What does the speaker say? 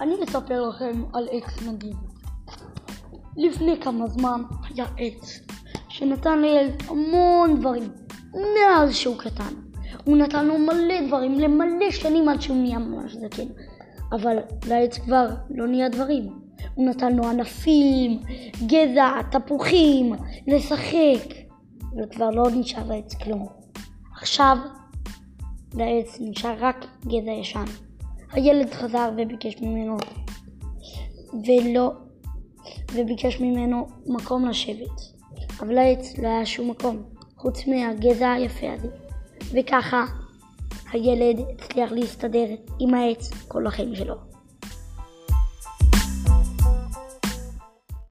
אני אספר לכם על עץ מדהים. לפני כמה זמן היה עץ שנתן לילד המון דברים מאז שהוא קטן. הוא נתן לו מלא דברים למלא שנים עד שהוא נהיה ממש זקן. אבל לעץ כבר לא נהיה דברים. הוא נתן לו ענפים, גזע, תפוחים, לשחק, אבל כבר לא נשאר לעץ כלום. עכשיו לעץ נשאר רק גזע ישן. הילד חזר וביקש ממנו, ולא, וביקש ממנו מקום לשבת. אבל לעץ לא היה שום מקום, חוץ מהגזע היפה הזה. וככה הילד הצליח להסתדר עם העץ כל החיים שלו.